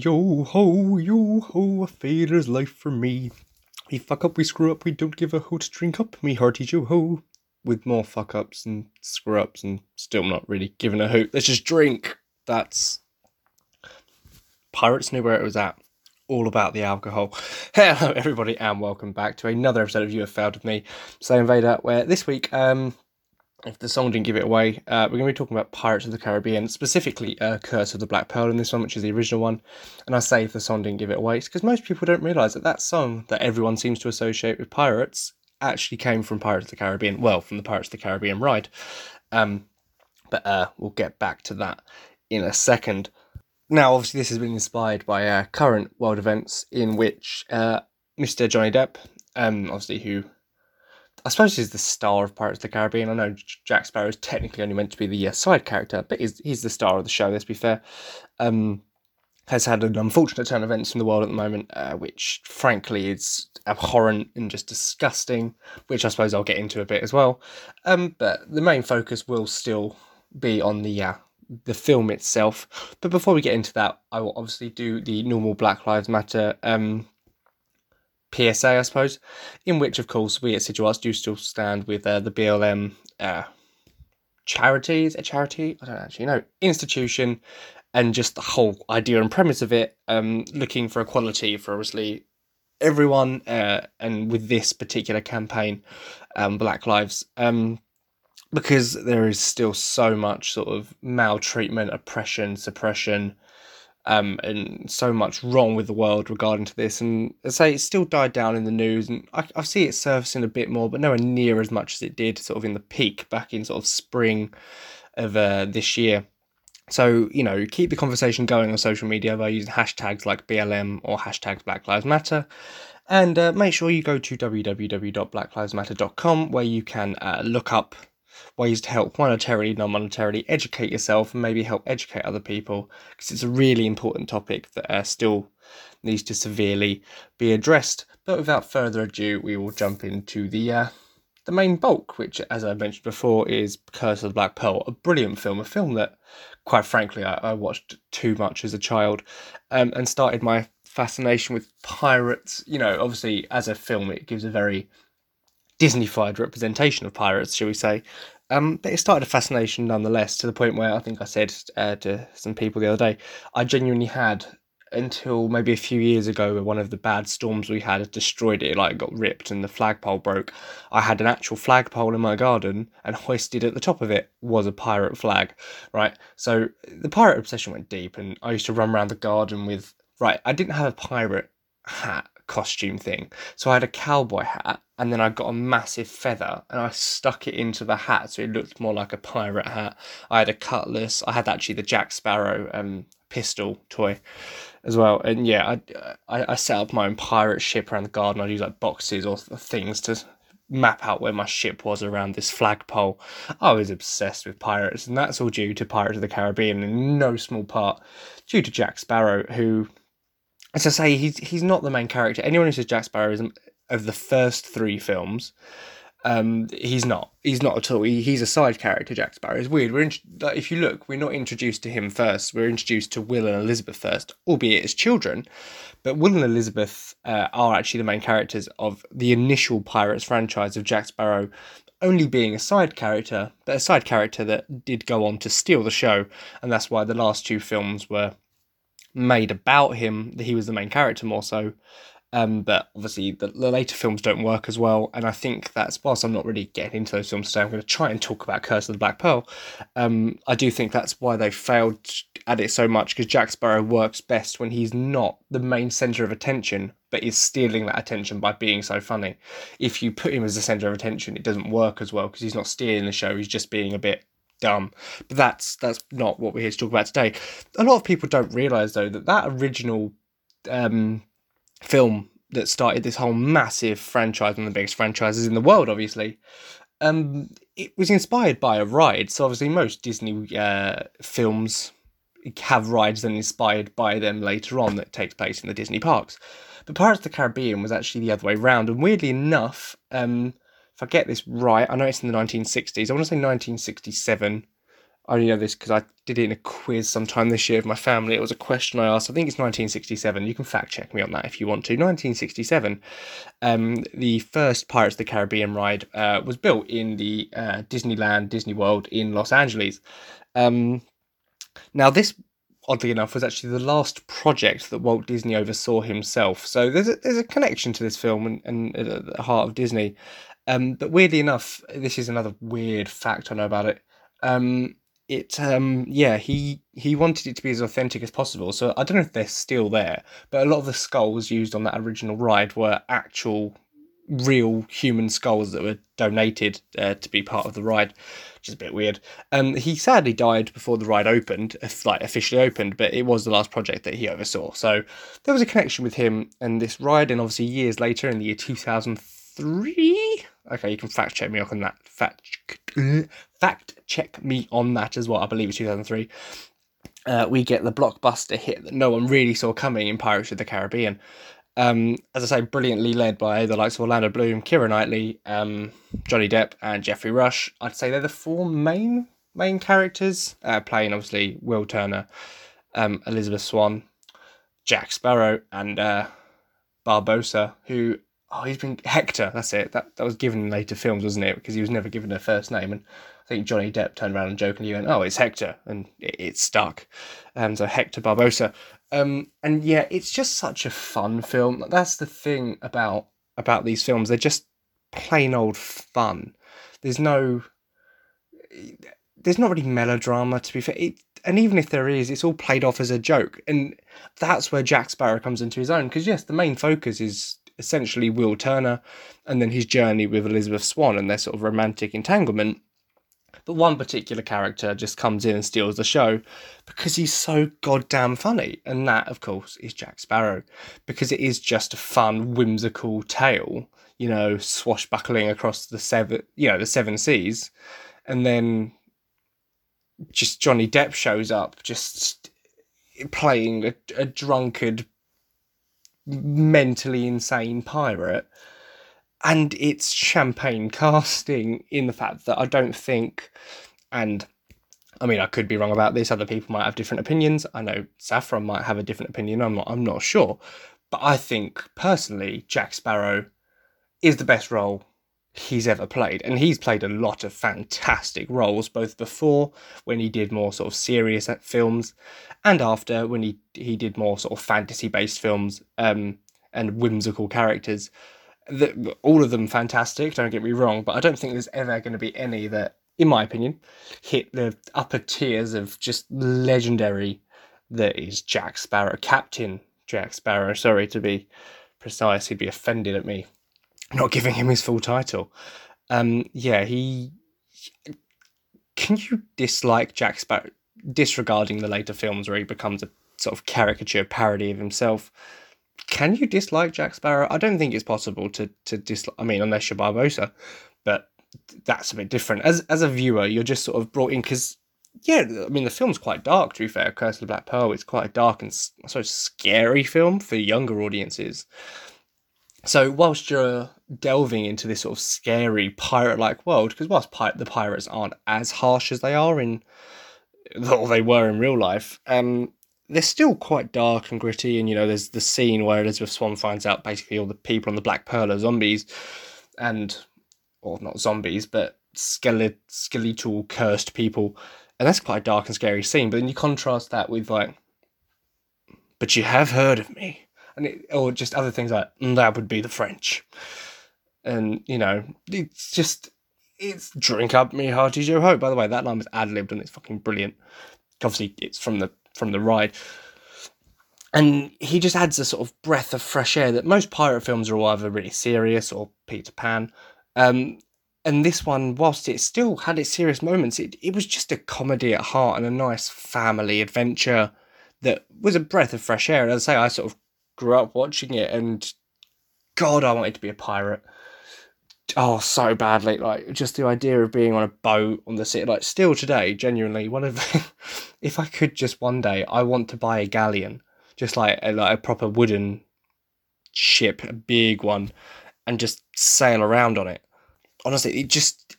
Yo ho, yo ho, a fader's life for me. We fuck up, we screw up, we don't give a hoot drink up, me hearty yo ho. With more fuck ups and screw ups and still not really giving a hoot. Let's just drink. That's. Pirates knew where it was at. All about the alcohol. Hello, everybody, and welcome back to another episode of You Have Failed with me, Slay Invader, where this week, um, if the song didn't give it away, uh, we're going to be talking about Pirates of the Caribbean, specifically uh, Curse of the Black Pearl in this one, which is the original one. And I say if the song didn't give it away, it's because most people don't realise that that song that everyone seems to associate with pirates actually came from Pirates of the Caribbean. Well, from the Pirates of the Caribbean ride. Um, but uh, we'll get back to that in a second. Now, obviously, this has been inspired by uh, current world events in which uh, Mr. Johnny Depp, um, obviously, who I suppose he's the star of Pirates of the Caribbean. I know Jack Sparrow is technically only meant to be the uh, side character, but he's, he's the star of the show, let's be fair. Um, has had an unfortunate turn of events in the world at the moment, uh, which frankly is abhorrent and just disgusting, which I suppose I'll get into a bit as well. Um, but the main focus will still be on the uh, the film itself. But before we get into that, I will obviously do the normal Black Lives Matter um, PSA, I suppose, in which, of course, we at Sigil Arts do still stand with uh, the BLM uh, charities, a charity, I don't actually know, institution, and just the whole idea and premise of it, um, looking for equality for obviously everyone, uh, and with this particular campaign, um, Black Lives, um, because there is still so much sort of maltreatment, oppression, suppression, um, and so much wrong with the world regarding to this. And I say it still died down in the news, and I, I see it surfacing a bit more, but nowhere near as much as it did sort of in the peak back in sort of spring of uh, this year. So, you know, keep the conversation going on social media by using hashtags like BLM or hashtags Black Lives Matter. And uh, make sure you go to www.blacklivesmatter.com where you can uh, look up ways to help monetarily, non monetarily educate yourself and maybe help educate other people because it's a really important topic that uh, still needs to severely be addressed. But without further ado, we will jump into the uh, the main bulk, which, as I mentioned before, is Curse of the Black Pearl, a brilliant film, a film that, quite frankly, I, I watched too much as a child, um, and started my fascination with pirates. You know, obviously, as a film, it gives a very Disneyfied representation of pirates, shall we say. Um, but it started a fascination nonetheless to the point where I think I said uh, to some people the other day, I genuinely had until maybe a few years ago where one of the bad storms we had destroyed it, like it got ripped and the flagpole broke. I had an actual flagpole in my garden and hoisted at the top of it was a pirate flag, right? So the pirate obsession went deep and I used to run around the garden with, right, I didn't have a pirate hat costume thing. So I had a cowboy hat and then I got a massive feather and I stuck it into the hat so it looked more like a pirate hat. I had a cutlass. I had actually the Jack Sparrow um, pistol toy as well. And yeah, I, I, I set up my own pirate ship around the garden. I'd use like boxes or things to map out where my ship was around this flagpole. I was obsessed with pirates, and that's all due to Pirates of the Caribbean, in no small part due to Jack Sparrow, who as I say, he's he's not the main character. Anyone who says Jack Sparrow is of the first three films, um, he's not. He's not at all. He, he's a side character. Jack Sparrow. is weird. We're in, like, if you look, we're not introduced to him first. We're introduced to Will and Elizabeth first, albeit as children. But Will and Elizabeth uh, are actually the main characters of the initial Pirates franchise of Jack Sparrow, only being a side character, but a side character that did go on to steal the show, and that's why the last two films were made about him that he was the main character more so. Um, but obviously the, the, later films don't work as well, and I think that's whilst I'm not really getting into those films today, I'm going to try and talk about Curse of the Black Pearl. Um, I do think that's why they failed at it so much because Jack Sparrow works best when he's not the main center of attention, but is stealing that attention by being so funny. If you put him as the center of attention, it doesn't work as well because he's not stealing the show; he's just being a bit dumb. But that's that's not what we're here to talk about today. A lot of people don't realise though that that original um, film that started this whole massive franchise, one of the biggest franchises in the world, obviously. Um, it was inspired by a ride. So obviously, most Disney uh, films have rides that inspired by them later on that takes place in the Disney parks. But Pirates of the Caribbean was actually the other way around, and weirdly enough, um, if I get this right, I know it's in the 1960s. I want to say 1967. I only know this because I did it in a quiz sometime this year with my family. It was a question I asked. I think it's 1967. You can fact check me on that if you want to. 1967. Um, the first Pirates of the Caribbean ride uh, was built in the uh, Disneyland, Disney World in Los Angeles. Um, now, this oddly enough, was actually the last project that Walt Disney oversaw himself. So there's a, there's a connection to this film and, and at the heart of Disney. Um, but weirdly enough, this is another weird fact I know about it. Um, it um, yeah, he he wanted it to be as authentic as possible. So I don't know if they're still there, but a lot of the skulls used on that original ride were actual real human skulls that were donated uh, to be part of the ride, which is a bit weird. Um, he sadly died before the ride opened, like officially opened, but it was the last project that he oversaw. So there was a connection with him and this ride, and obviously years later, in the year two thousand three. Okay, you can fact check me on that. Fact fact check me on that as well. I believe it's two thousand three. Uh, we get the blockbuster hit that no one really saw coming in Pirates of the Caribbean. Um, as I say, brilliantly led by the likes of Orlando Bloom, Keira Knightley, um, Johnny Depp, and Geoffrey Rush. I'd say they're the four main main characters, uh, playing obviously Will Turner, um, Elizabeth Swann, Jack Sparrow, and uh, Barbossa, who oh he's been Hector. That's it. That that was given in later films, wasn't it? Because he was never given a first name, and I think Johnny Depp turned around and jokingly went, "Oh, it's Hector," and it, it stuck. And so Hector Barbossa, um, and yeah, it's just such a fun film. That's the thing about about these films. They're just plain old fun. There's no there's not really melodrama to be fair. It, and even if there is, it's all played off as a joke. And that's where Jack Sparrow comes into his own. Because yes, the main focus is essentially Will Turner and then his journey with Elizabeth Swann and their sort of romantic entanglement. But one particular character just comes in and steals the show because he's so goddamn funny. And that, of course, is Jack Sparrow. Because it is just a fun, whimsical tale, you know, swashbuckling across the seven, you know, the seven seas. And then just Johnny Depp shows up, just playing a, a drunkard, mentally insane pirate and it's champagne casting in the fact that I don't think, and I mean I could be wrong about this. Other people might have different opinions. I know Saffron might have a different opinion. I'm not. I'm not sure, but I think personally Jack Sparrow is the best role he's ever played, and he's played a lot of fantastic roles both before when he did more sort of serious films, and after when he he did more sort of fantasy based films um, and whimsical characters the, all of them fantastic. Don't get me wrong, but I don't think there's ever going to be any that, in my opinion, hit the upper tiers of just legendary. That is Jack Sparrow, Captain Jack Sparrow. Sorry to be precise, he'd be offended at me not giving him his full title. Um, yeah, he. Can you dislike Jack Sparrow, disregarding the later films where he becomes a sort of caricature parody of himself? can you dislike Jack Sparrow? I don't think it's possible to to dislike. I mean, unless you're Barbossa, but that's a bit different. As as a viewer, you're just sort of brought in because yeah, I mean the film's quite dark. To be fair, Curse of the Black Pearl, is quite a dark and of scary film for younger audiences. So whilst you're delving into this sort of scary pirate-like world, because whilst pi- the pirates aren't as harsh as they are in, or they were in real life, um, they're still quite dark and gritty. And you know, there's the scene where Elizabeth Swann finds out basically all the people on the Black Pearl are zombies, and or not zombies, but skeletal, skeletal cursed people, and that's quite a dark and scary scene. But then you contrast that with like, but you have heard of me, and it, or just other things like mm, that would be the French, and you know, it's just it's drink up me hearty Joe Hope. By the way, that line was ad libbed and it's fucking brilliant. Obviously, it's from the from the ride. And he just adds a sort of breath of fresh air that most pirate films are either really serious or Peter Pan. Um, and this one, whilst it still had its serious moments, it, it was just a comedy at heart and a nice family adventure that was a breath of fresh air. And as I say, I sort of grew up watching it, and God, I wanted to be a pirate. Oh, so badly. Like, just the idea of being on a boat on the sea. Like, still today, genuinely, one of if I could just one day, I want to buy a galleon, just like a, like a proper wooden ship, a big one, and just sail around on it. Honestly, it just,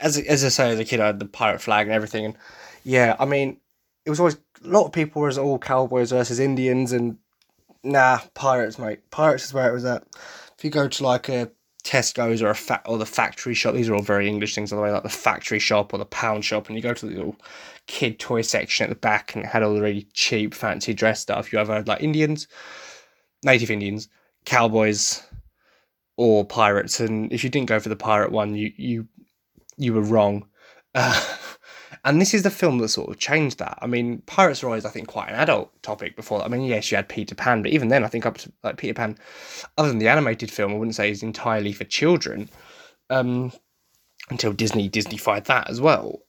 as as I say, as a kid, I had the pirate flag and everything, and Yeah, I mean, it was always a lot of people was all cowboys versus Indians, and nah, pirates, mate. Pirates is where it was at. If you go to like a Tesco's or a fa- or the factory shop, these are all very English things, by the way, like the factory shop or the pound shop, and you go to the little kid toy section at the back, and it had all the really cheap, fancy dress stuff. You ever had like Indians, native Indians, cowboys, or pirates, and if you didn't go for the pirate one, you you you were wrong. Uh, and this is the film that sort of changed that. I mean, pirates were always, I think, quite an adult topic before. That. I mean, yes, you had Peter Pan, but even then, I think up to like Peter Pan, other than the animated film, I wouldn't say is entirely for children. Um, until Disney Disneyfied that as well.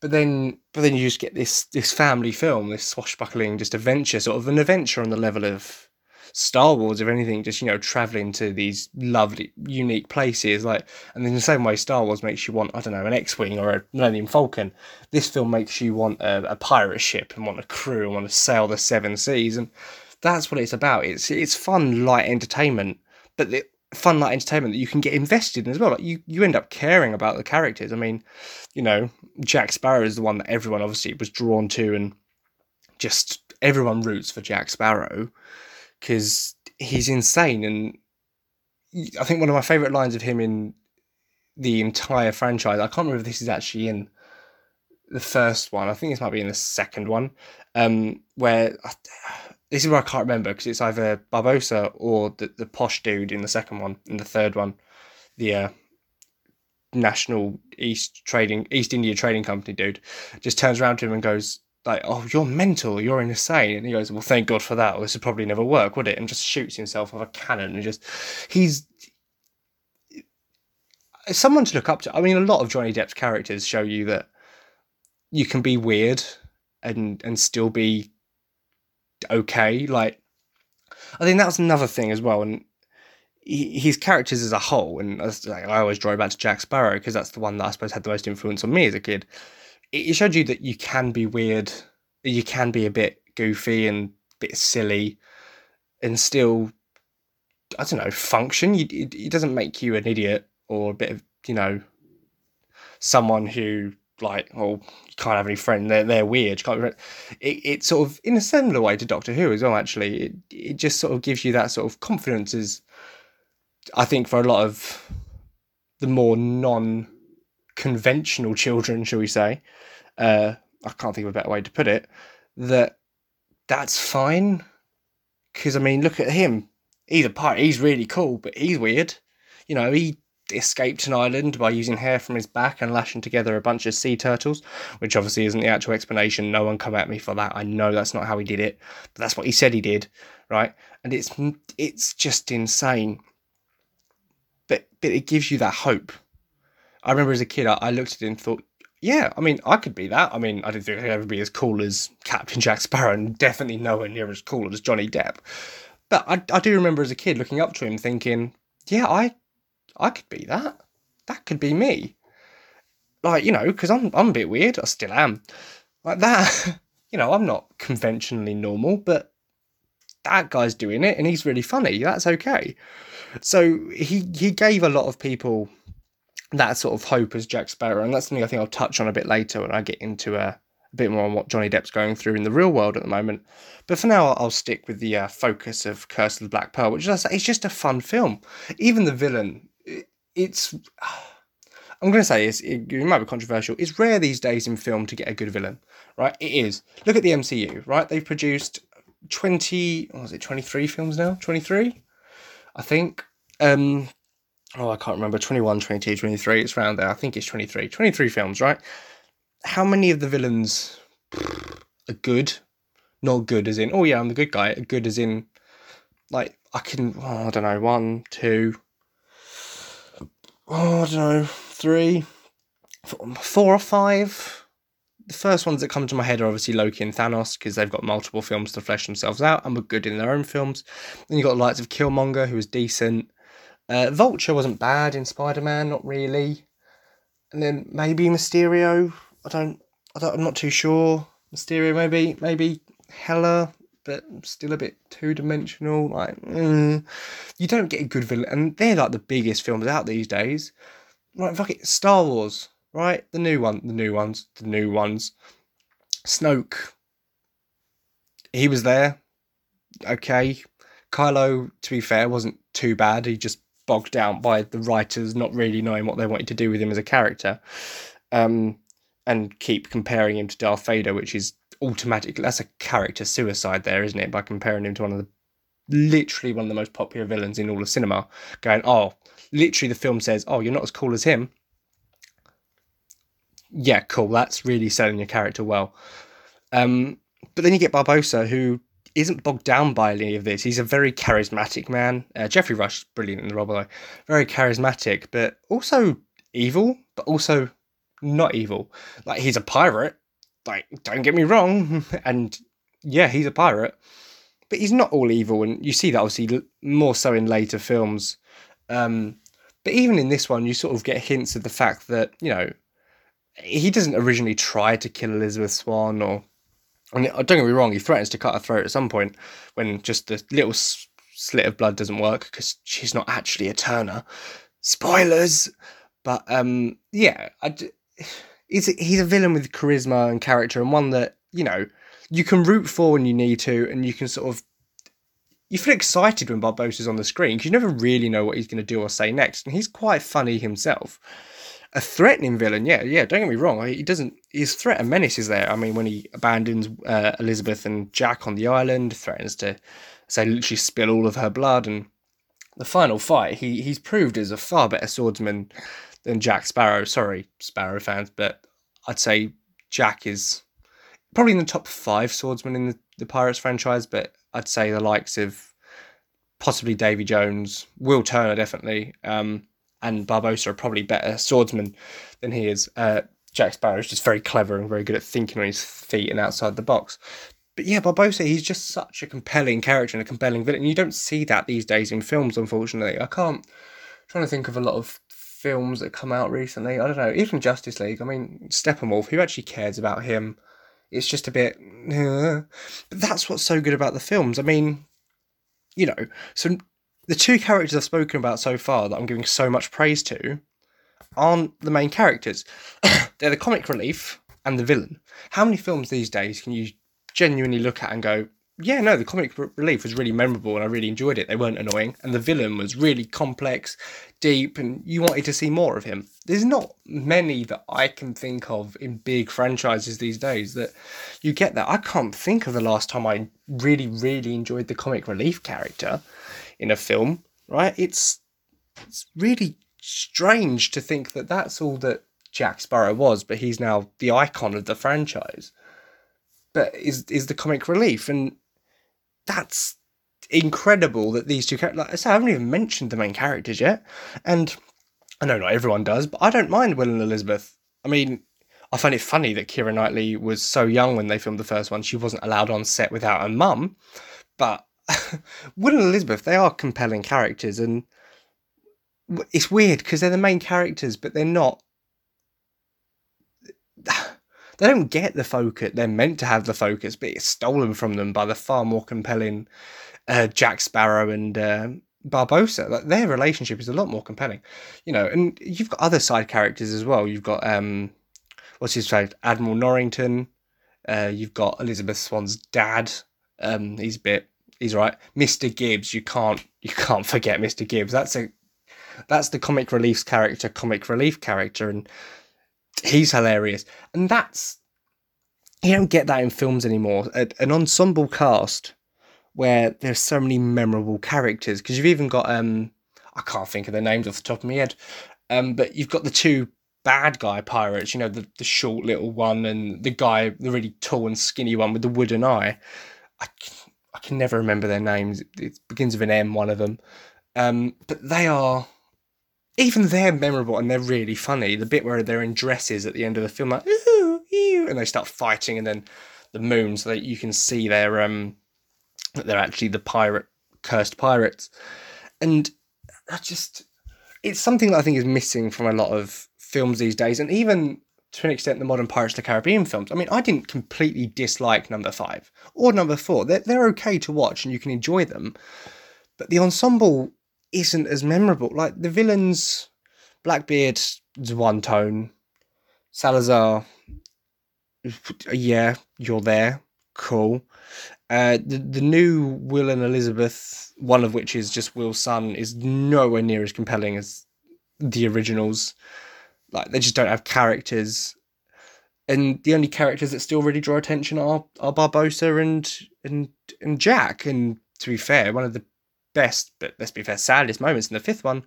But then, but then you just get this this family film, this swashbuckling just adventure, sort of an adventure on the level of Star Wars, if anything, just you know traveling to these lovely, unique places. Like, and in the same way, Star Wars makes you want I don't know an X-wing or a Millennium Falcon. This film makes you want a, a pirate ship and want a crew and want to sail the seven seas, and that's what it's about. It's it's fun, light entertainment, but the fun, light entertainment that you can get invested in as well. Like you, you end up caring about the characters. I mean, you know, Jack Sparrow is the one that everyone obviously was drawn to, and just everyone roots for Jack Sparrow because he's insane. And I think one of my favourite lines of him in the entire franchise, I can't remember if this is actually in the first one, I think this might be in the second one, um, where this is where I can't remember because it's either Barbossa or the, the posh dude in the second one, in the third one, the uh, National East Trading East India Trading Company dude, just turns around to him and goes, like, oh, you're mental, you're insane. And he goes, well, thank God for that. This would probably never work, would it? And just shoots himself with a cannon and just, he's someone to look up to. I mean, a lot of Johnny Depp's characters show you that you can be weird and and still be okay. Like, I think that's another thing as well. And he, his characters as a whole, and like, I always draw back to Jack Sparrow because that's the one that I suppose had the most influence on me as a kid it showed you that you can be weird, you can be a bit goofy and a bit silly, and still, I don't know, function. You, it, it doesn't make you an idiot or a bit of you know, someone who like, oh, you can't have any friends. They're they're weird. You can't. It it sort of in a similar way to Doctor Who as well. Actually, it it just sort of gives you that sort of confidence. As I think for a lot of the more non conventional children, shall we say, uh, I can't think of a better way to put it, that that's fine. Because, I mean, look at him. He's a pirate. He's really cool, but he's weird. You know, he escaped an island by using hair from his back and lashing together a bunch of sea turtles, which obviously isn't the actual explanation. No one come at me for that. I know that's not how he did it, but that's what he said he did, right? And it's it's just insane. But but it gives you that hope. I remember as a kid, I, I looked at it and thought, yeah, I mean, I could be that. I mean, I didn't think I'd ever be as cool as Captain Jack Sparrow, and definitely nowhere near as cool as Johnny Depp. But I, I do remember as a kid looking up to him, thinking, yeah, I, I could be that. That could be me. Like you know, because I'm I'm a bit weird. I still am. Like that. You know, I'm not conventionally normal, but that guy's doing it, and he's really funny. That's okay. So he he gave a lot of people that sort of hope as Jack Sparrow, and that's something I think I'll touch on a bit later when I get into uh, a bit more on what Johnny Depp's going through in the real world at the moment. But for now, I'll stick with the uh, focus of Curse of the Black Pearl, which is it's just a fun film. Even the villain, it's I'm going to say it, it might be controversial. It's rare these days in film to get a good villain, right? It is. Look at the MCU, right? They've produced 20, what was it, 23 films now? 23, I think. Um, oh, I can't remember, 21, 22, 23, it's around there. I think it's 23. 23 films, right? How many of the villains are good? Not good as in, oh yeah, I'm the good guy. Good as in, like, I can, oh, I don't know, one, two, oh, I don't know, three, four or five. The first ones that come to my head are obviously Loki and Thanos because they've got multiple films to flesh themselves out and were good in their own films. Then you've got the likes of Killmonger, who was decent. Uh, Vulture wasn't bad in Spider Man, not really. And then maybe Mysterio. I don't, I don't. I'm not too sure. Mysterio, maybe, maybe Hela, but still a bit two dimensional. Like, mm. you don't get a good villain, and they're like the biggest films out these days. Right, fuck it, Star Wars, right? The new one, the new ones, the new ones. Snoke, he was there. Okay. Kylo, to be fair, wasn't too bad. He just bogged down by the writers not really knowing what they wanted to do with him as a character. Um, and keep comparing him to Darth Vader, which is automatically that's a character suicide there, isn't it? By comparing him to one of the literally one of the most popular villains in all of cinema, going, oh, literally the film says, oh, you're not as cool as him. Yeah, cool. That's really selling your character well. Um, but then you get Barbossa, who isn't bogged down by any of this. He's a very charismatic man. Uh, Geoffrey Rush, brilliant in the role, though. Very charismatic, but also evil, but also not evil. Like he's a pirate. Like don't get me wrong, and yeah, he's a pirate, but he's not all evil, and you see that obviously more so in later films. Um, but even in this one, you sort of get hints of the fact that you know he doesn't originally try to kill Elizabeth Swann or and don't get me wrong, he threatens to cut her throat at some point when just the little slit of blood doesn't work because she's not actually a Turner. Spoilers, but um, yeah, I, he's a, he's a villain with charisma and character, and one that you know you can root for when you need to, and you can sort of you feel excited when Barbossa's on the screen because you never really know what he's going to do or say next, and he's quite funny himself a threatening villain. Yeah, yeah. Don't get me wrong. He doesn't. His threat and menace is there. I mean, when he abandons uh, Elizabeth and Jack on the island, threatens to say literally spill all of her blood, and the final fight, he he's proved as a far better swordsman than Jack Sparrow. Sorry, Sparrow fans, but I'd say Jack is probably in the top five swordsmen in the, the Pirates franchise. But I'd say the likes of possibly Davy Jones, Will Turner, definitely. Um, and Barbossa are probably better swordsmen than he is. Uh, Jack Sparrow is just very clever and very good at thinking on his feet and outside the box. But yeah, Barbossa, he's just such a compelling character and a compelling villain. You don't see that these days in films, unfortunately. I can't. I'm trying to think of a lot of films that come out recently. I don't know, even Justice League. I mean, Steppenwolf. Who actually cares about him? It's just a bit. Uh, but that's what's so good about the films. I mean, you know, so the two characters I've spoken about so far that I'm giving so much praise to aren't the main characters. They're the comic relief and the villain. How many films these days can you genuinely look at and go, yeah, no, the comic relief was really memorable and I really enjoyed it. They weren't annoying. And the villain was really complex, deep, and you wanted to see more of him. There's not many that I can think of in big franchises these days that you get that. I can't think of the last time I really, really enjoyed the comic relief character in a film, right? It's it's really strange to think that that's all that Jack Sparrow was, but he's now the icon of the franchise. But is is the comic relief, and that's incredible that these two characters. Like I said, I haven't even mentioned the main characters yet, and I know not everyone does, but I don't mind Will and Elizabeth. I mean, I find it funny that Keira Knightley was so young when they filmed the first one; she wasn't allowed on set without her mum. But Will and Elizabeth, they are compelling characters, and it's weird because they're the main characters, but they're not. They don't get the focus. They're meant to have the focus, but it's stolen from them by the far more compelling uh, Jack Sparrow and uh, Barbossa. Like their relationship is a lot more compelling, you know. And you've got other side characters as well. You've got um, what's his name, Admiral Norrington. Uh, you've got Elizabeth Swann's dad. Um, he's a bit he's right. Mr. Gibbs, you can't you can't forget Mr. Gibbs. That's a that's the comic relief character, comic relief character, and he's hilarious. And that's you don't get that in films anymore. An ensemble cast where there's so many memorable characters because you've even got um I can't think of their names off the top of my head, um but you've got the two bad guy pirates. You know the the short little one and the guy the really tall and skinny one with the wooden eye. I, I can never remember their names. It begins with an M, one of them. Um, but they are, even they're memorable and they're really funny. The bit where they're in dresses at the end of the film, like, ooh, ew, and they start fighting, and then the moon, so that you can see they're, um, they're actually the pirate, cursed pirates. And I just, it's something that I think is missing from a lot of films these days. And even to an extent the modern Pirates of the Caribbean films. I mean, I didn't completely dislike number five or number four. They're, they're okay to watch and you can enjoy them. But the ensemble isn't as memorable. Like the villains, Blackbeard's one tone, Salazar, yeah, you're there. Cool. Uh, the the new Will and Elizabeth, one of which is just Will's son, is nowhere near as compelling as the originals. Like they just don't have characters, and the only characters that still really draw attention are are Barbossa and and and Jack. And to be fair, one of the best, but let's be fair, saddest moments in the fifth one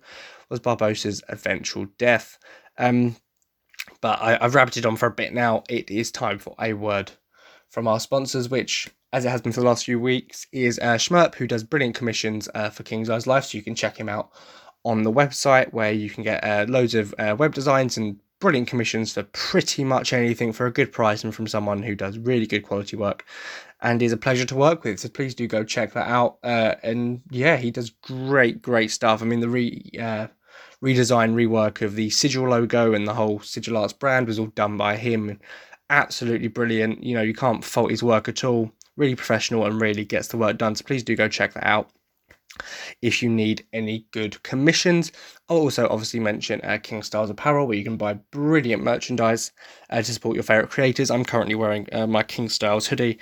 was Barbossa's eventual death. Um, but I, I've rabbited on for a bit now. It is time for a word from our sponsors, which, as it has been for the last few weeks, is uh, Schmerp, who does brilliant commissions uh, for King's Eyes Life. So you can check him out on the website where you can get uh, loads of uh, web designs and brilliant commissions for pretty much anything for a good price and from someone who does really good quality work and is a pleasure to work with. So please do go check that out. Uh, and yeah, he does great, great stuff. I mean, the re uh, redesign, rework of the Sigil logo and the whole Sigil Arts brand was all done by him. Absolutely brilliant. You know, you can't fault his work at all. Really professional and really gets the work done. So please do go check that out if you need any good commissions. I'll also obviously mention uh, King Styles Apparel, where you can buy brilliant merchandise uh, to support your favorite creators. I'm currently wearing uh, my King Styles hoodie,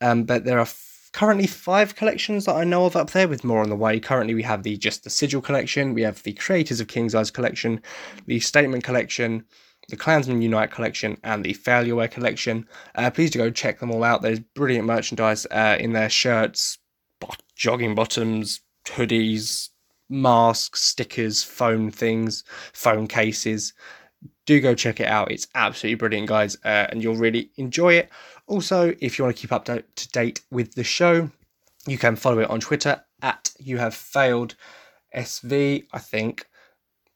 um, but there are f- currently five collections that I know of up there, with more on the way. Currently, we have the just the Sigil collection, we have the Creators of King's Eyes collection, the Statement collection. The Clansman Unite collection and the Failureware collection. Uh, please do go check them all out. There's brilliant merchandise uh, in their shirts, jogging bottoms, hoodies, masks, stickers, phone things, phone cases. Do go check it out. It's absolutely brilliant, guys, uh, and you'll really enjoy it. Also, if you want to keep up to, to date with the show, you can follow it on Twitter at you have failed SV, I think.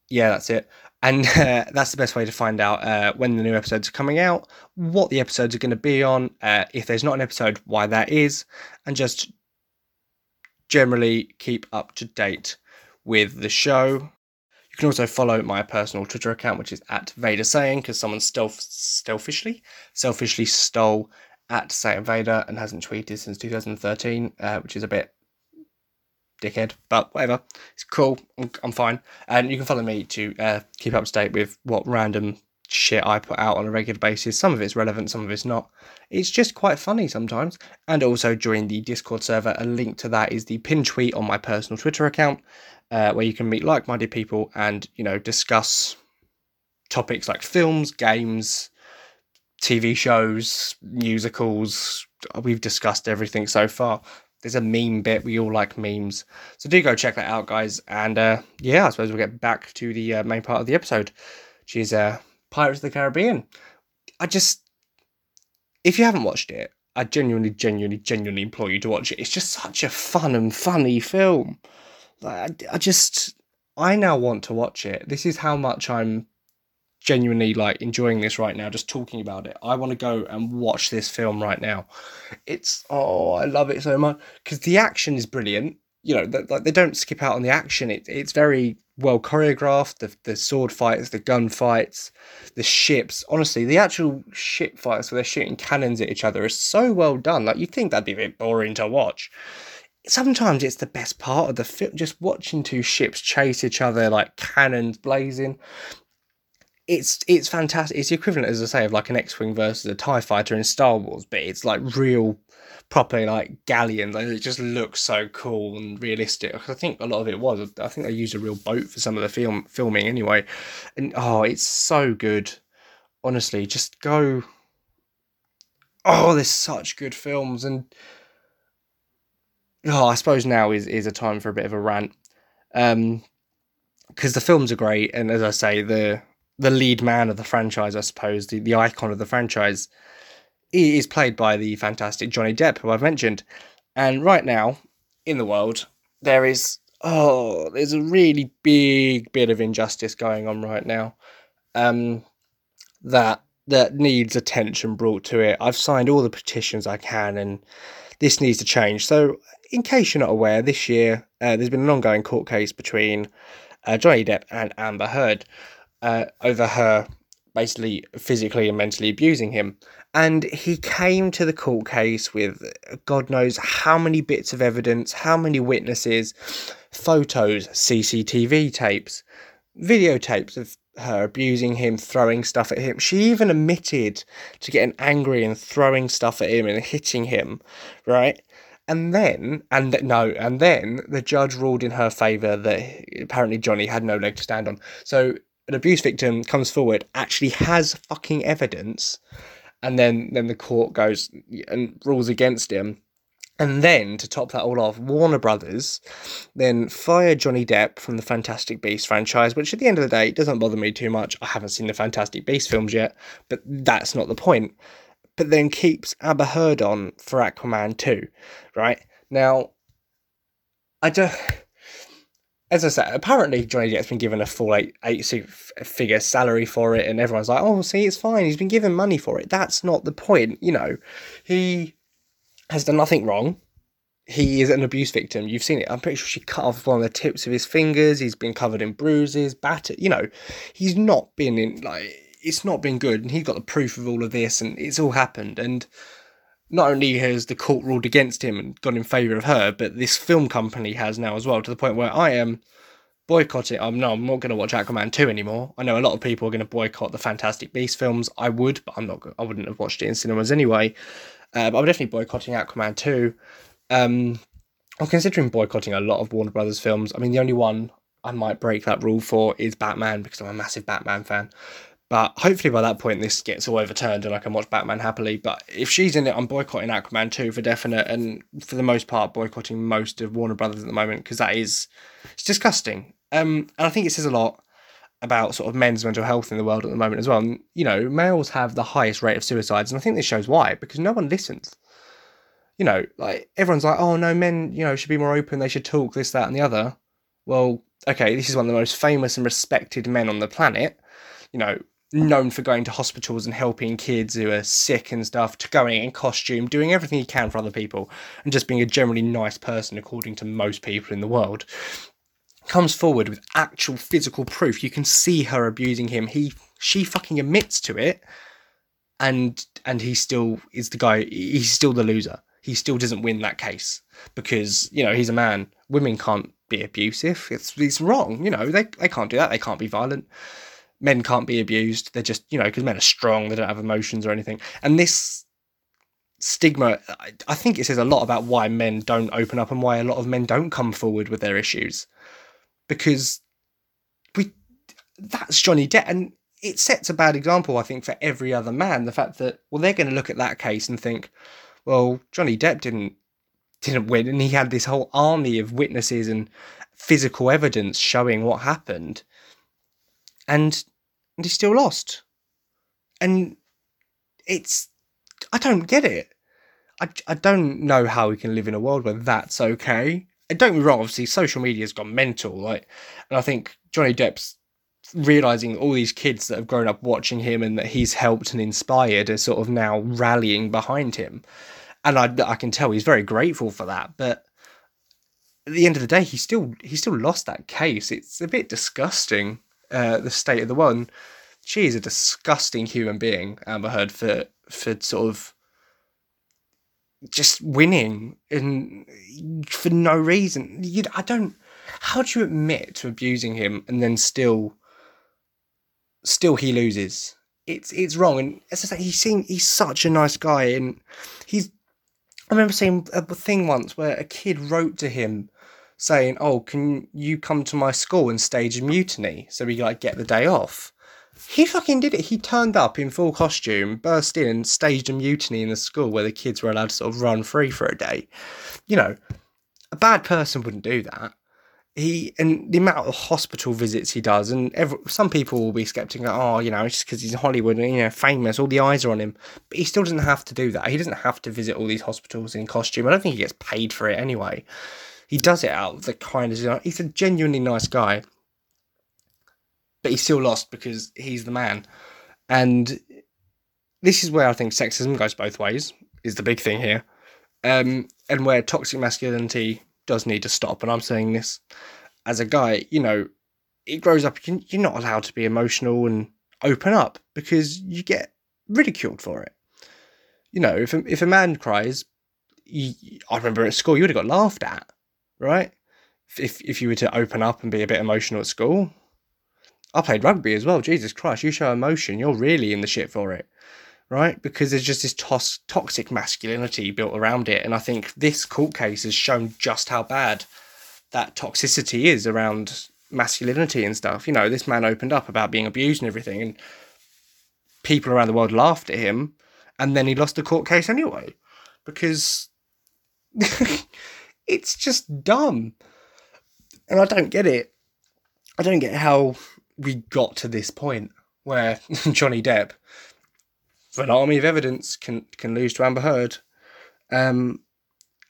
Yeah, that's it. And uh, that's the best way to find out uh, when the new episodes are coming out, what the episodes are going to be on, uh, if there's not an episode, why that is, and just generally keep up to date with the show. You can also follow my personal Twitter account, which is at Vader Saying, because someone stealth, selfishly, selfishly stole at Satan Vader and hasn't tweeted since 2013, uh, which is a bit dickhead, but whatever. It's cool. I'm, I'm fine. And you can follow me to uh, keep up to date with what random shit I put out on a regular basis. Some of it's relevant, some of it's not. It's just quite funny sometimes. And also join the Discord server. A link to that is the pin tweet on my personal Twitter account, uh, where you can meet like-minded people and you know discuss topics like films, games, TV shows, musicals. We've discussed everything so far. There's a meme bit. We all like memes. So do go check that out, guys. And uh, yeah, I suppose we'll get back to the uh, main part of the episode, which is uh, Pirates of the Caribbean. I just, if you haven't watched it, I genuinely, genuinely, genuinely implore you to watch it. It's just such a fun and funny film. Like, I, I just, I now want to watch it. This is how much I'm genuinely like enjoying this right now just talking about it i want to go and watch this film right now it's oh i love it so much because the action is brilliant you know like they don't skip out on the action it, it's very well choreographed. The the sword fights, the gun fights, the ships. Honestly, the actual ship fights where they're shooting cannons at each other is so well done. Like you'd think that'd be a bit boring to watch. Sometimes it's the best part of the film, just watching two ships chase each other like cannons blazing. It's it's fantastic. It's the equivalent, as I say, of like an X-wing versus a Tie fighter in Star Wars, but it's like real proper like galleons. Like, it just looks so cool and realistic. I think a lot of it was. I think they used a real boat for some of the film filming anyway. And oh, it's so good. Honestly, just go. Oh, there's such good films, and oh, I suppose now is is a time for a bit of a rant. Um, because the films are great, and as I say, the the lead man of the franchise, I suppose, the, the icon of the franchise, he is played by the fantastic Johnny Depp, who I've mentioned. And right now, in the world, there is oh, there's a really big bit of injustice going on right now. Um, that that needs attention brought to it. I've signed all the petitions I can, and this needs to change. So, in case you're not aware, this year uh, there's been an ongoing court case between uh, Johnny Depp and Amber Heard uh, over her basically physically and mentally abusing him. And he came to the court case with God knows how many bits of evidence, how many witnesses, photos, CCTV tapes, videotapes of her abusing him, throwing stuff at him. She even admitted to getting angry and throwing stuff at him and hitting him, right? And then, and th- no, and then the judge ruled in her favour that apparently Johnny had no leg to stand on. So an abuse victim comes forward, actually has fucking evidence, and then then the court goes and rules against him. And then to top that all off, Warner Brothers then fired Johnny Depp from the Fantastic Beasts franchise, which at the end of the day doesn't bother me too much. I haven't seen the Fantastic Beasts films yet, but that's not the point. But then keeps Amber Heard on for Aquaman 2, right? Now, I don't as I said, apparently Johnny Depp's been given a full eight eight figure salary for it, and everyone's like, "Oh, see, it's fine. He's been given money for it." That's not the point, you know. He has done nothing wrong. He is an abuse victim. You've seen it. I'm pretty sure she cut off one of the tips of his fingers. He's been covered in bruises, battered. You know, he's not been in like it's not been good, and he got the proof of all of this, and it's all happened. And not only has the court ruled against him and gone in favour of her, but this film company has now as well, to the point where I am boycotting. I'm no, I'm not going to watch Aquaman two anymore. I know a lot of people are going to boycott the Fantastic Beast films. I would, but I'm not. I wouldn't have watched it in cinemas anyway. Uh, but I'm definitely boycotting Aquaman two. Um, I'm considering boycotting a lot of Warner Brothers films. I mean, the only one I might break that rule for is Batman because I'm a massive Batman fan. But hopefully by that point this gets all overturned and I can watch Batman happily. But if she's in it, I'm boycotting Aquaman 2 for definite and for the most part boycotting most of Warner Brothers at the moment because that is it's disgusting. Um, and I think it says a lot about sort of men's mental health in the world at the moment as well. And, you know, males have the highest rate of suicides, and I think this shows why because no one listens. You know, like everyone's like, oh no, men, you know, should be more open. They should talk this, that, and the other. Well, okay, this is one of the most famous and respected men on the planet. You know, known for going to hospitals and helping kids who are sick and stuff, to going in costume, doing everything he can for other people, and just being a generally nice person according to most people in the world. Comes forward with actual physical proof. You can see her abusing him. He she fucking admits to it, and and he still is the guy. He's still the loser. He still doesn't win that case because you know he's a man. Women can't be abusive. It's it's wrong. You know they they can't do that. They can't be violent men can't be abused. They're just, you know, because men are strong, they don't have emotions or anything. And this stigma, I think it says a lot about why men don't open up and why a lot of men don't come forward with their issues. Because we, that's Johnny Depp. And it sets a bad example, I think, for every other man. The fact that, well, they're going to look at that case and think, well, Johnny Depp didn't didn't win, and he had this whole army of witnesses and physical evidence showing what happened. And and he still lost. And it's, I don't get it. I, I don't know how we can live in a world where that's okay. And don't be wrong, obviously, social media has gone mental. Like, and I think Johnny Depp's realizing all these kids that have grown up watching him and that he's helped and inspired are sort of now rallying behind him. And I, I can tell he's very grateful for that. But at the end of the day, he still he still lost that case. It's a bit disgusting uh, the state of the. And she is a disgusting human being, Amber Heard, for for sort of just winning and for no reason. You, I don't. How do you admit to abusing him and then still, still he loses? It's it's wrong. And as I say, he's seen he's such a nice guy, and he's. I remember seeing a thing once where a kid wrote to him saying, "Oh, can you come to my school and stage a mutiny so we like get the day off?" He fucking did it. He turned up in full costume, burst in, and staged a mutiny in the school where the kids were allowed to sort of run free for a day. You know, a bad person wouldn't do that. He and the amount of hospital visits he does, and every, some people will be skeptical. Oh, you know, it's just because he's in Hollywood and you know famous, all the eyes are on him. But he still doesn't have to do that. He doesn't have to visit all these hospitals in costume. I don't think he gets paid for it anyway he does it out of the kindness. He's a genuinely nice guy, but he's still lost because he's the man. And this is where I think sexism goes both ways. Is the big thing here, um, and where toxic masculinity does need to stop. And I'm saying this as a guy. You know, it grows up. You're not allowed to be emotional and open up because you get ridiculed for it. You know, if a, if a man cries, you, I remember at school you would have got laughed at right? If if you were to open up and be a bit emotional at school, I played rugby as well. Jesus Christ, you show emotion, you're really in the shit for it, right? Because there's just this tos- toxic masculinity built around it, and I think this court case has shown just how bad that toxicity is around masculinity and stuff. You know, this man opened up about being abused and everything, and people around the world laughed at him, and then he lost the court case anyway because it's just dumb. And I don't get it. I don't get how we got to this point where Johnny Depp, for an army of evidence, can can lose to Amber Heard. Um,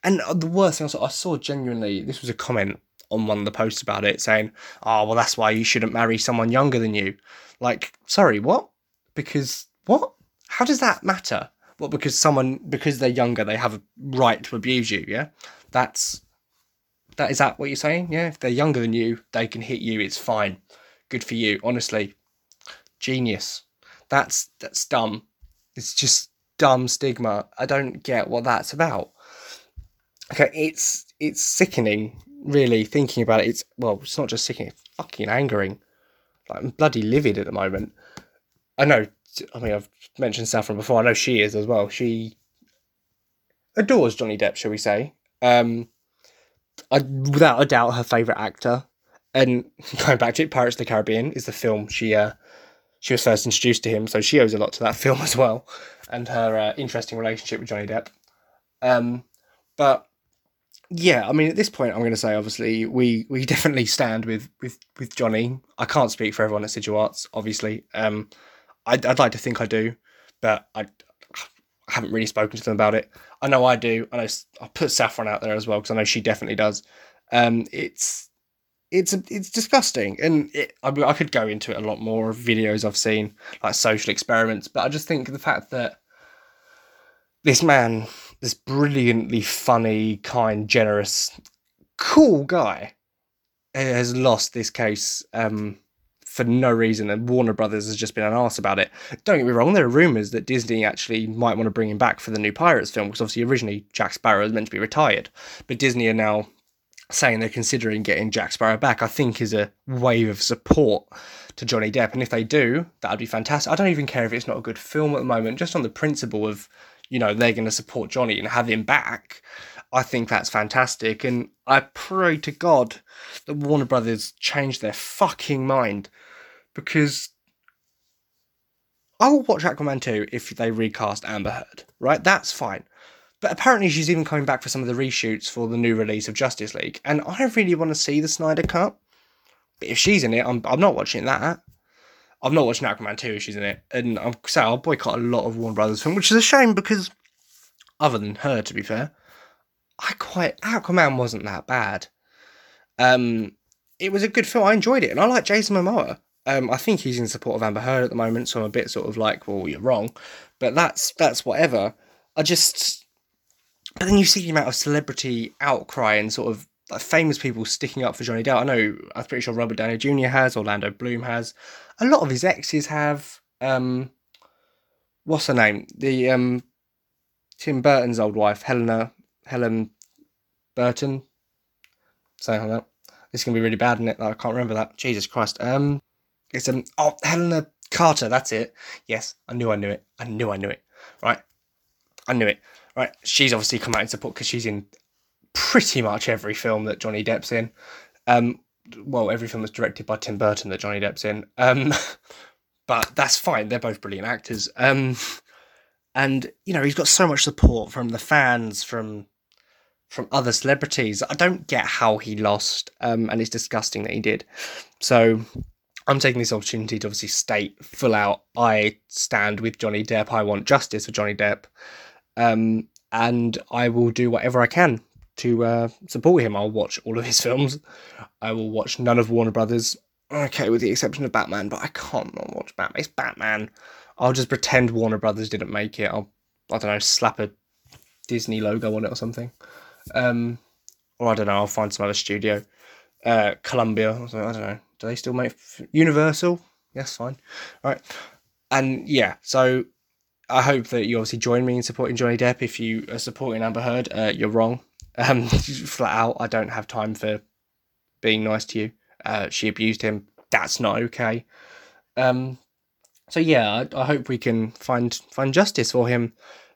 and the worst thing I saw, I saw genuinely, this was a comment on one of the posts about it saying, oh, well, that's why you shouldn't marry someone younger than you. Like, sorry, what? Because, what? How does that matter? What, because someone, because they're younger, they have a right to abuse you, yeah? That's, that is that what you're saying? Yeah, if they're younger than you, they can hit you, it's fine. Good for you, honestly. Genius. That's, that's dumb. It's just dumb stigma. I don't get what that's about. Okay, it's it's sickening, really, thinking about it. It's well, it's not just sickening, it's fucking angering. Like I'm bloody livid at the moment. I know I mean I've mentioned Saffron before, I know she is as well. She adores Johnny Depp, shall we say. Um I, without a doubt her favourite actor. And going back to it, Pirates of the Caribbean is the film she uh she was first introduced to him, so she owes a lot to that film as well, and her uh, interesting relationship with Johnny Depp. Um, but yeah, I mean, at this point, I'm going to say obviously we we definitely stand with with with Johnny. I can't speak for everyone at Sigil Arts, obviously. Um, I'd, I'd like to think I do, but I, I haven't really spoken to them about it. I know I do. I know I put Saffron out there as well because I know she definitely does. Um, it's it's it's disgusting, and it, I, I could go into it a lot more of videos I've seen, like social experiments. But I just think the fact that this man this brilliantly funny, kind, generous, cool guy has lost this case um, for no reason, and Warner Brothers has just been an arse about it. Don't get me wrong, there are rumours that Disney actually might want to bring him back for the new Pirates film, because obviously originally Jack Sparrow was meant to be retired, but Disney are now saying they're considering getting Jack Sparrow back, I think is a wave of support to Johnny Depp. And if they do, that'd be fantastic. I don't even care if it's not a good film at the moment, just on the principle of you know, they're going to support Johnny and have him back. I think that's fantastic. And I pray to God that Warner Brothers change their fucking mind because I will watch Aquaman 2 if they recast Amber Heard, right? That's fine. But apparently she's even coming back for some of the reshoots for the new release of Justice League. And I really want to see the Snyder Cut. But if she's in it, I'm, I'm not watching that. I'm not watching Aquaman 2 if she's in it. And I'm so I'll boycott a lot of Warner Brothers film, which is a shame because other than her, to be fair, I quite Aquaman wasn't that bad. Um it was a good film. I enjoyed it, and I like Jason Momoa. Um, I think he's in support of Amber Heard at the moment, so I'm a bit sort of like, well, you're wrong, but that's that's whatever. I just, but then you see the amount of celebrity outcry and sort of like famous people sticking up for Johnny Depp. I know I'm pretty sure Robert Downey Jr. has, Orlando Bloom has a lot of his exes have um what's her name? The um Tim Burton's old wife, Helena Helen Burton. Saying that. It's gonna be really bad, isn't it? I can't remember that. Jesus Christ. Um it's um oh Helena Carter, that's it. Yes, I knew I knew it. I knew I knew it. Right. I knew it. Right. She's obviously come out in support because she's in pretty much every film that Johnny Depp's in. Um, well, every film that's directed by Tim Burton that Johnny Depp's in. Um, but that's fine. They're both brilliant actors. Um, and you know he's got so much support from the fans, from from other celebrities. I don't get how he lost, um, and it's disgusting that he did. So I'm taking this opportunity to obviously state full out I stand with Johnny Depp. I want justice for Johnny Depp. Um, and I will do whatever I can to uh, support him. I'll watch all of his films. I will watch none of Warner Brothers. Okay, with the exception of Batman, but I can't not watch Batman. It's Batman. I'll just pretend Warner Brothers didn't make it. I'll I don't know slap a Disney logo on it or something. Um, or I don't know. I'll find some other studio. Uh, Columbia. I don't know. Do they still make Universal? Yes, fine. All right. And yeah, so I hope that you obviously join me in supporting Johnny Depp. If you are supporting Amber Heard, uh, you're wrong. Um, flat out, I don't have time for being nice to you. Uh, she abused him. that's not okay. Um, so yeah, I, I hope we can find find justice for him.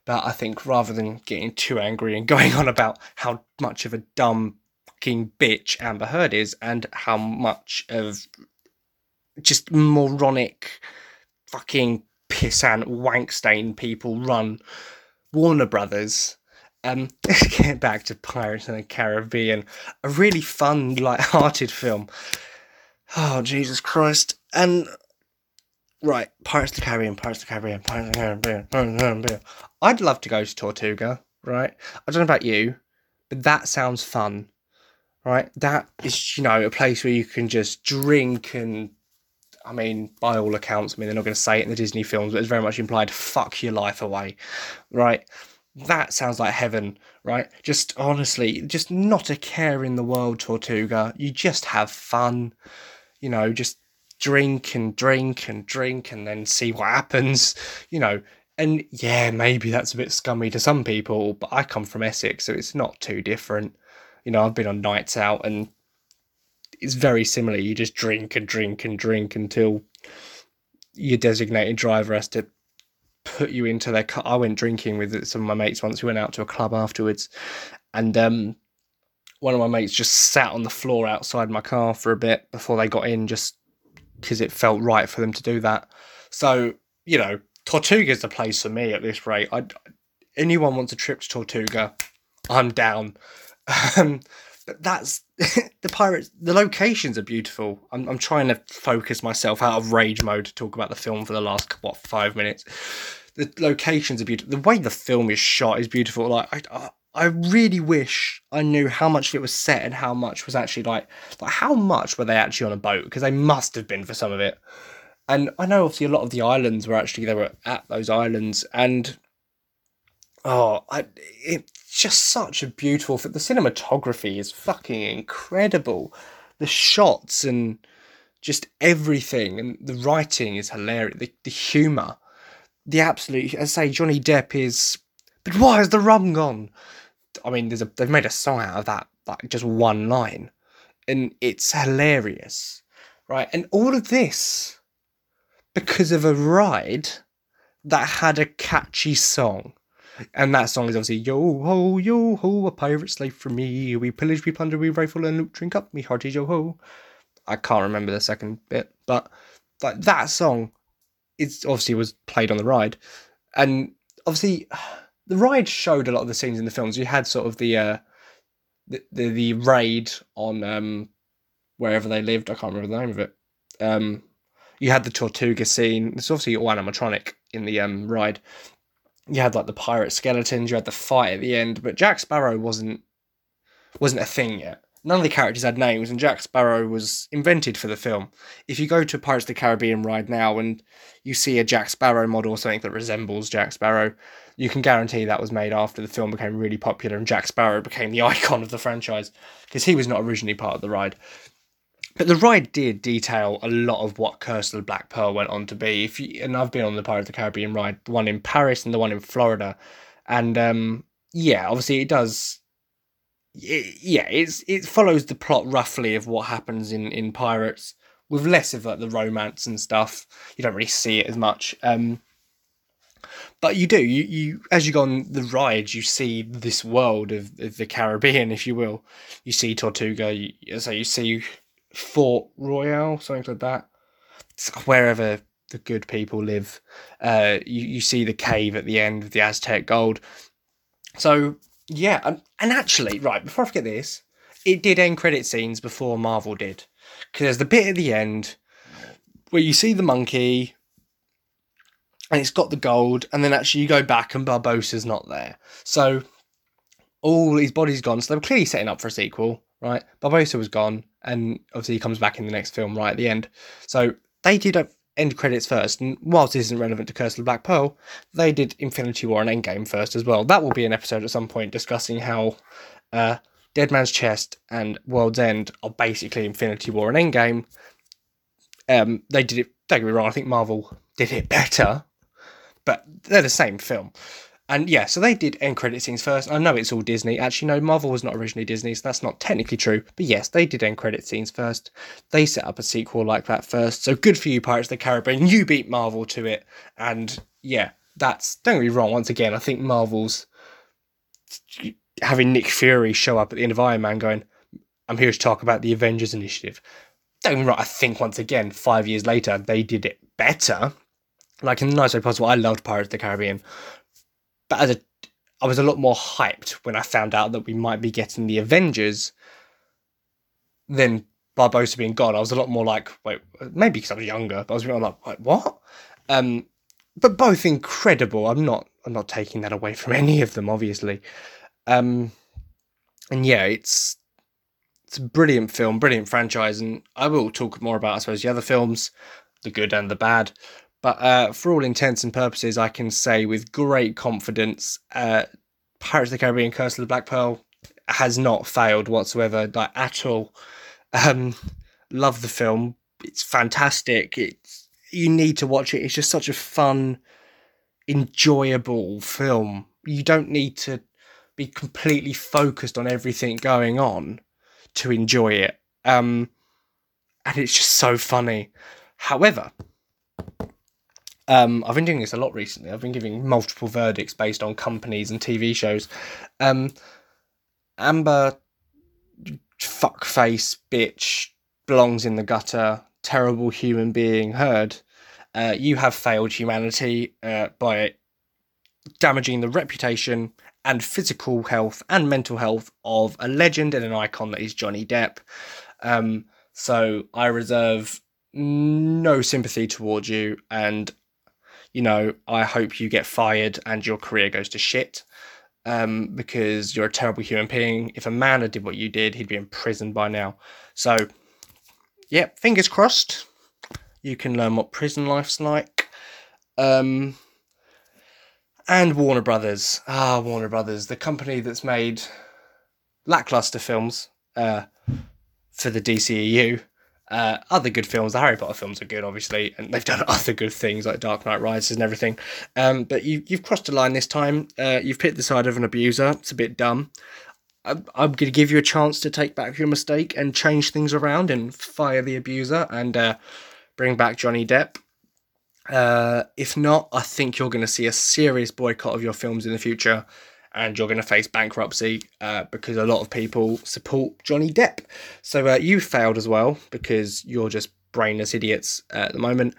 But I think rather than getting too angry and going on about how much of a dumb fucking bitch Amber Heard is and how much of just moronic fucking pissant wankstain people run Warner Brothers. Um, get back to Pirates of the Caribbean, a really fun, light-hearted film. Oh Jesus Christ! And right, Pirates of the Caribbean, Pirates of the Caribbean, Pirates of the Caribbean, Pirates of the Caribbean. I'd love to go to Tortuga, right? I don't know about you, but that sounds fun, right? That is, you know, a place where you can just drink and I mean, by all accounts, I mean, they're not going to say it in the Disney films, but it's very much implied fuck your life away, right? That sounds like heaven, right? Just honestly, just not a care in the world, Tortuga. You just have fun, you know, just drink and drink and drink and then see what happens, you know. And yeah, maybe that's a bit scummy to some people, but I come from Essex, so it's not too different. You know, I've been on nights out and it's very similar. You just drink and drink and drink until your designated driver has to put you into their car. I went drinking with some of my mates once. We went out to a club afterwards, and um, one of my mates just sat on the floor outside my car for a bit before they got in, just because it felt right for them to do that. So you know, Tortuga is the place for me at this rate. I anyone wants a trip to Tortuga, I'm down. Um, but that's the pirates. The locations are beautiful. I'm I'm trying to focus myself out of rage mode to talk about the film for the last what five minutes. The locations are beautiful. The way the film is shot is beautiful. Like I, I really wish I knew how much it was set and how much was actually like like how much were they actually on a boat because they must have been for some of it. And I know obviously a lot of the islands were actually they were at those islands and oh, I it just such a beautiful. The cinematography is fucking incredible. The shots and just everything, and the writing is hilarious. The, the humor, the absolute. I say Johnny Depp is. But why has the rum gone? I mean, there's a they've made a song out of that, like just one line, and it's hilarious, right? And all of this because of a ride that had a catchy song and that song is obviously Yo ho, yo ho, a pirate's life for me. We pillage, we plunder, we rifle and loot, drink up, me hearty yo ho. I can't remember the second bit, but like that song, it's obviously was played on the ride, and obviously the ride showed a lot of the scenes in the films. You had sort of the uh, the, the, the raid on um wherever they lived. I can't remember the name of it. Um, you had the Tortuga scene. It's obviously all animatronic in the um ride, you had like the pirate skeletons, you had the fight at the end, but Jack Sparrow wasn't wasn't a thing yet. None of the characters had names, and Jack Sparrow was invented for the film. If you go to Pirates of the Caribbean ride now and you see a Jack Sparrow model or something that resembles Jack Sparrow, you can guarantee that was made after the film became really popular and Jack Sparrow became the icon of the franchise because he was not originally part of the ride. But the ride did detail a lot of what Curse of the Black Pearl went on to be. If you, and I've been on the Pirates of the Caribbean ride, the one in Paris and the one in Florida, and um, yeah, obviously it does. Yeah, it's it follows the plot roughly of what happens in in Pirates, with less of like the romance and stuff. You don't really see it as much. Um, but you do you you as you go on the ride you see this world of, of the caribbean if you will you see tortuga you, so you see Fort Royale, something like that. Wherever the good people live, uh, you, you see the cave at the end of the Aztec gold. So yeah, and, and actually, right before I forget this, it did end credit scenes before Marvel did, because there's the bit at the end where you see the monkey and it's got the gold, and then actually you go back and Barbossa's not there. So all his body's gone. So they were clearly setting up for a sequel, right? Barbossa was gone and obviously he comes back in the next film right at the end. So they did end credits first, and whilst this isn't relevant to Curse of the Black Pearl, they did Infinity War and Endgame first as well. That will be an episode at some point discussing how uh, Dead Man's Chest and World's End are basically Infinity War and Endgame. Um, they did it. Don't get me wrong. I think Marvel did it better, but they're the same film. And yeah, so they did end credit scenes first. I know it's all Disney. Actually, no, Marvel was not originally Disney, so that's not technically true. But yes, they did end credit scenes first. They set up a sequel like that first. So good for you, Pirates of the Caribbean. You beat Marvel to it. And yeah, that's don't get me wrong. Once again, I think Marvel's having Nick Fury show up at the end of Iron Man going, I'm here to talk about the Avengers Initiative. Don't get me wrong, I think once again, five years later, they did it better. Like in the nice way possible, I loved Pirates of the Caribbean. But as a I was a lot more hyped when I found out that we might be getting the Avengers than Barbossa being gone. I was a lot more like, wait, maybe because I was younger, but I was really like, like what? Um, but both incredible. I'm not I'm not taking that away from any of them, obviously. Um, and yeah, it's it's a brilliant film, brilliant franchise, and I will talk more about, I suppose, the other films, the good and the bad. But uh, for all intents and purposes, I can say with great confidence, uh, Pirates of the Caribbean: Curse of the Black Pearl has not failed whatsoever, like at all. Um, love the film; it's fantastic. It's you need to watch it. It's just such a fun, enjoyable film. You don't need to be completely focused on everything going on to enjoy it. Um, and it's just so funny. However, um, I've been doing this a lot recently. I've been giving multiple verdicts based on companies and TV shows. Um, Amber, fuckface bitch, belongs in the gutter, terrible human being, heard. Uh, you have failed humanity uh, by damaging the reputation and physical health and mental health of a legend and an icon that is Johnny Depp. Um, so I reserve no sympathy towards you, and you know I hope you get fired and your career goes to shit. Um, because you're a terrible human being. If a man had did what you did, he'd be in prison by now. So, yeah, fingers crossed. You can learn what prison life's like. Um, and Warner Brothers. Ah, Warner Brothers, the company that's made lackluster films uh, for the DCEU. Uh, other good films, the Harry Potter films are good, obviously, and they've done other good things like Dark Knight Rises and everything. Um, but you, you've crossed a line this time. Uh, you've picked the side of an abuser. It's a bit dumb. I'm, I'm going to give you a chance to take back your mistake and change things around and fire the abuser and uh, bring back Johnny Depp. Uh, if not, I think you're going to see a serious boycott of your films in the future, and you're going to face bankruptcy uh, because a lot of people support Johnny Depp. So uh, you failed as well because you're just brainless idiots at the moment.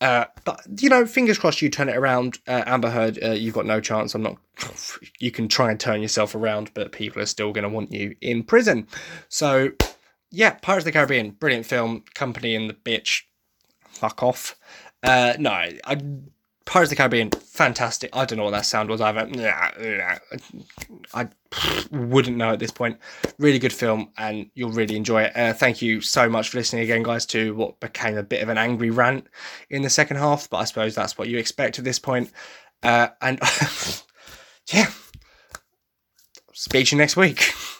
Uh, but you know, fingers crossed, you turn it around. Uh, Amber Heard, uh, you've got no chance. I'm not. You can try and turn yourself around, but people are still going to want you in prison. So, yeah, Pirates of the Caribbean, brilliant film. Company and the bitch, fuck off. Uh, no, I, Pirates of the Caribbean, fantastic. I don't know what that sound was either. I wouldn't know at this point. Really good film, and you'll really enjoy it. Uh, thank you so much for listening again, guys, to what became a bit of an angry rant in the second half, but I suppose that's what you expect at this point. Uh, and yeah, speak to you next week.